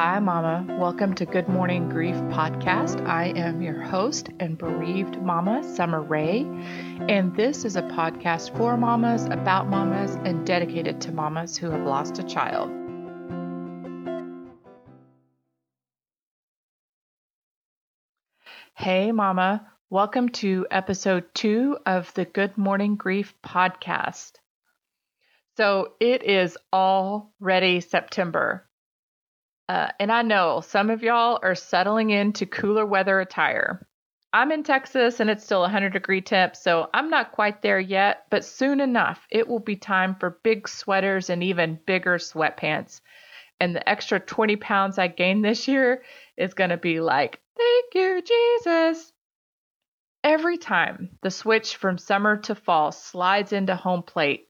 Hi, Mama. Welcome to Good Morning Grief podcast. I am your host and bereaved mama, Summer Ray, and this is a podcast for mamas, about mamas, and dedicated to mamas who have lost a child. Hey, Mama. Welcome to episode two of the Good Morning Grief podcast. So it is already September. Uh, and I know some of y'all are settling into cooler weather attire. I'm in Texas and it's still 100 degree temp, so I'm not quite there yet, but soon enough it will be time for big sweaters and even bigger sweatpants. And the extra 20 pounds I gained this year is going to be like, thank you, Jesus. Every time the switch from summer to fall slides into home plate,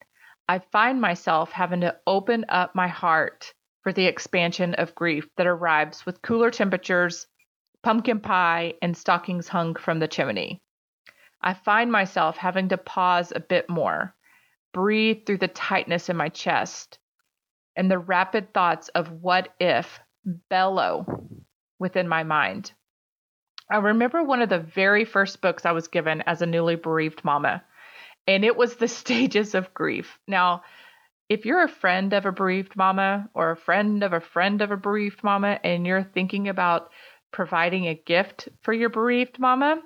I find myself having to open up my heart for the expansion of grief that arrives with cooler temperatures, pumpkin pie, and stockings hung from the chimney. I find myself having to pause a bit more, breathe through the tightness in my chest, and the rapid thoughts of what if bellow within my mind. I remember one of the very first books I was given as a newly bereaved mama, and it was The Stages of Grief. Now, if you're a friend of a bereaved mama or a friend of a friend of a bereaved mama and you're thinking about providing a gift for your bereaved mama,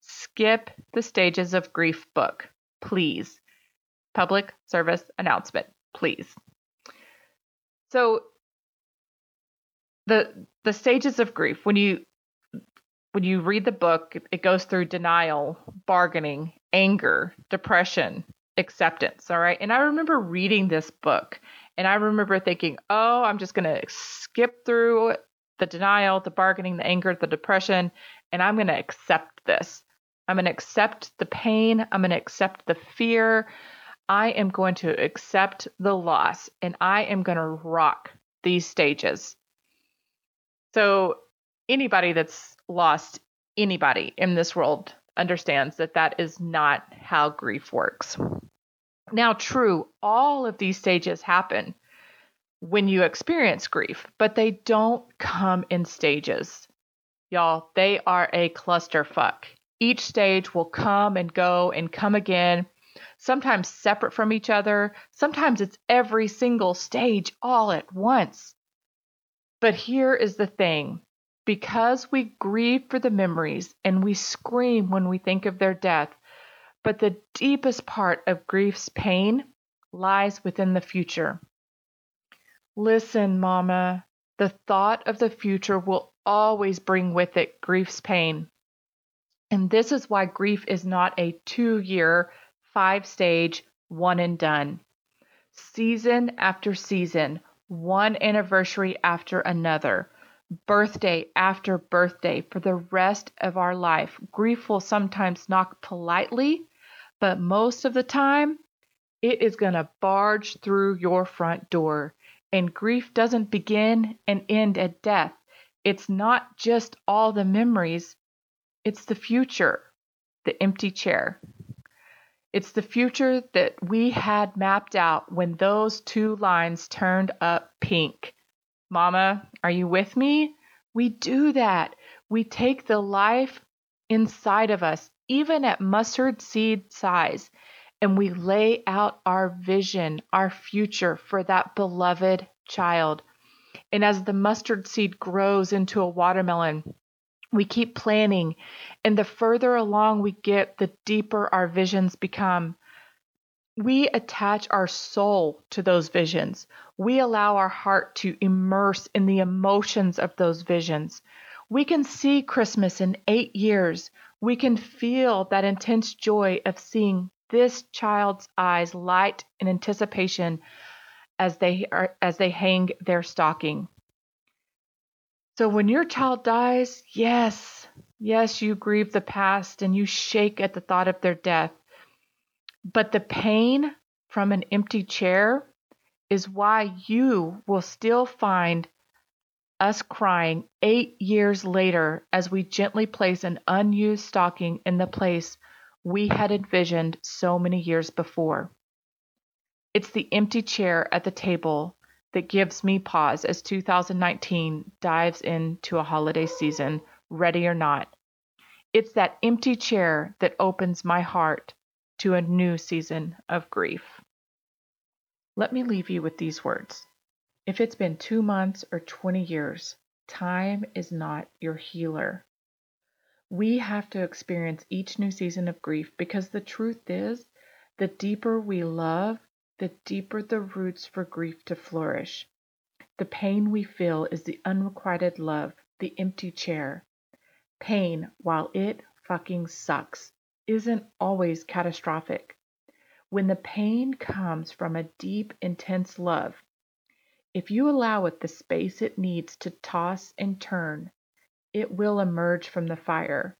skip the Stages of Grief book, please. Public service announcement, please. So the the stages of grief when you when you read the book it goes through denial, bargaining, anger, depression, acceptance. All right. And I remember reading this book and I remember thinking, oh, I'm just going to skip through the denial, the bargaining, the anger, the depression, and I'm going to accept this. I'm going to accept the pain. I'm going to accept the fear. I am going to accept the loss and I am going to rock these stages. So, anybody that's lost anybody in this world understands that that is not how grief works. Now, true, all of these stages happen when you experience grief, but they don't come in stages. Y'all, they are a clusterfuck. Each stage will come and go and come again, sometimes separate from each other. Sometimes it's every single stage all at once. But here is the thing because we grieve for the memories and we scream when we think of their death, but the deepest part of grief's pain lies within the future. Listen, Mama, the thought of the future will always bring with it grief's pain. And this is why grief is not a two year, five stage, one and done. Season after season, one anniversary after another birthday after birthday for the rest of our life. Grief will sometimes knock politely, but most of the time, it is going to barge through your front door. And grief doesn't begin and end at death. It's not just all the memories, it's the future, the empty chair. It's the future that we had mapped out when those two lines turned up pink. Mama, are you with me? We do that. We take the life inside of us, even at mustard seed size, and we lay out our vision, our future for that beloved child. And as the mustard seed grows into a watermelon, we keep planning, and the further along we get, the deeper our visions become. We attach our soul to those visions. We allow our heart to immerse in the emotions of those visions. We can see Christmas in eight years. We can feel that intense joy of seeing this child's eyes light in anticipation as they are as they hang their stocking. So when your child dies, yes, yes, you grieve the past and you shake at the thought of their death. But the pain from an empty chair is why you will still find us crying eight years later as we gently place an unused stocking in the place we had envisioned so many years before. It's the empty chair at the table, that gives me pause as 2019 dives into a holiday season, ready or not. It's that empty chair that opens my heart to a new season of grief. Let me leave you with these words. If it's been two months or 20 years, time is not your healer. We have to experience each new season of grief because the truth is, the deeper we love, the deeper the roots for grief to flourish. The pain we feel is the unrequited love, the empty chair. Pain, while it fucking sucks, isn't always catastrophic. When the pain comes from a deep, intense love, if you allow it the space it needs to toss and turn, it will emerge from the fire,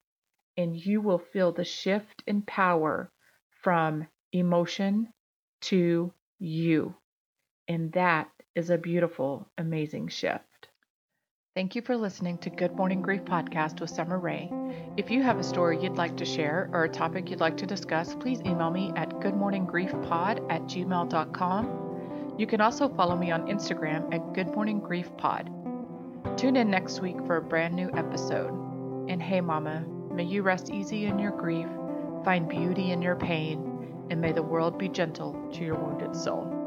and you will feel the shift in power from emotion to you. And that is a beautiful, amazing shift. Thank you for listening to Good Morning Grief Podcast with Summer Ray. If you have a story you'd like to share or a topic you'd like to discuss, please email me at goodmorninggriefpod at gmail.com. You can also follow me on Instagram at Good Morning Grief Pod. Tune in next week for a brand new episode. And hey, Mama, may you rest easy in your grief, find beauty in your pain, and may the world be gentle to your wounded soul.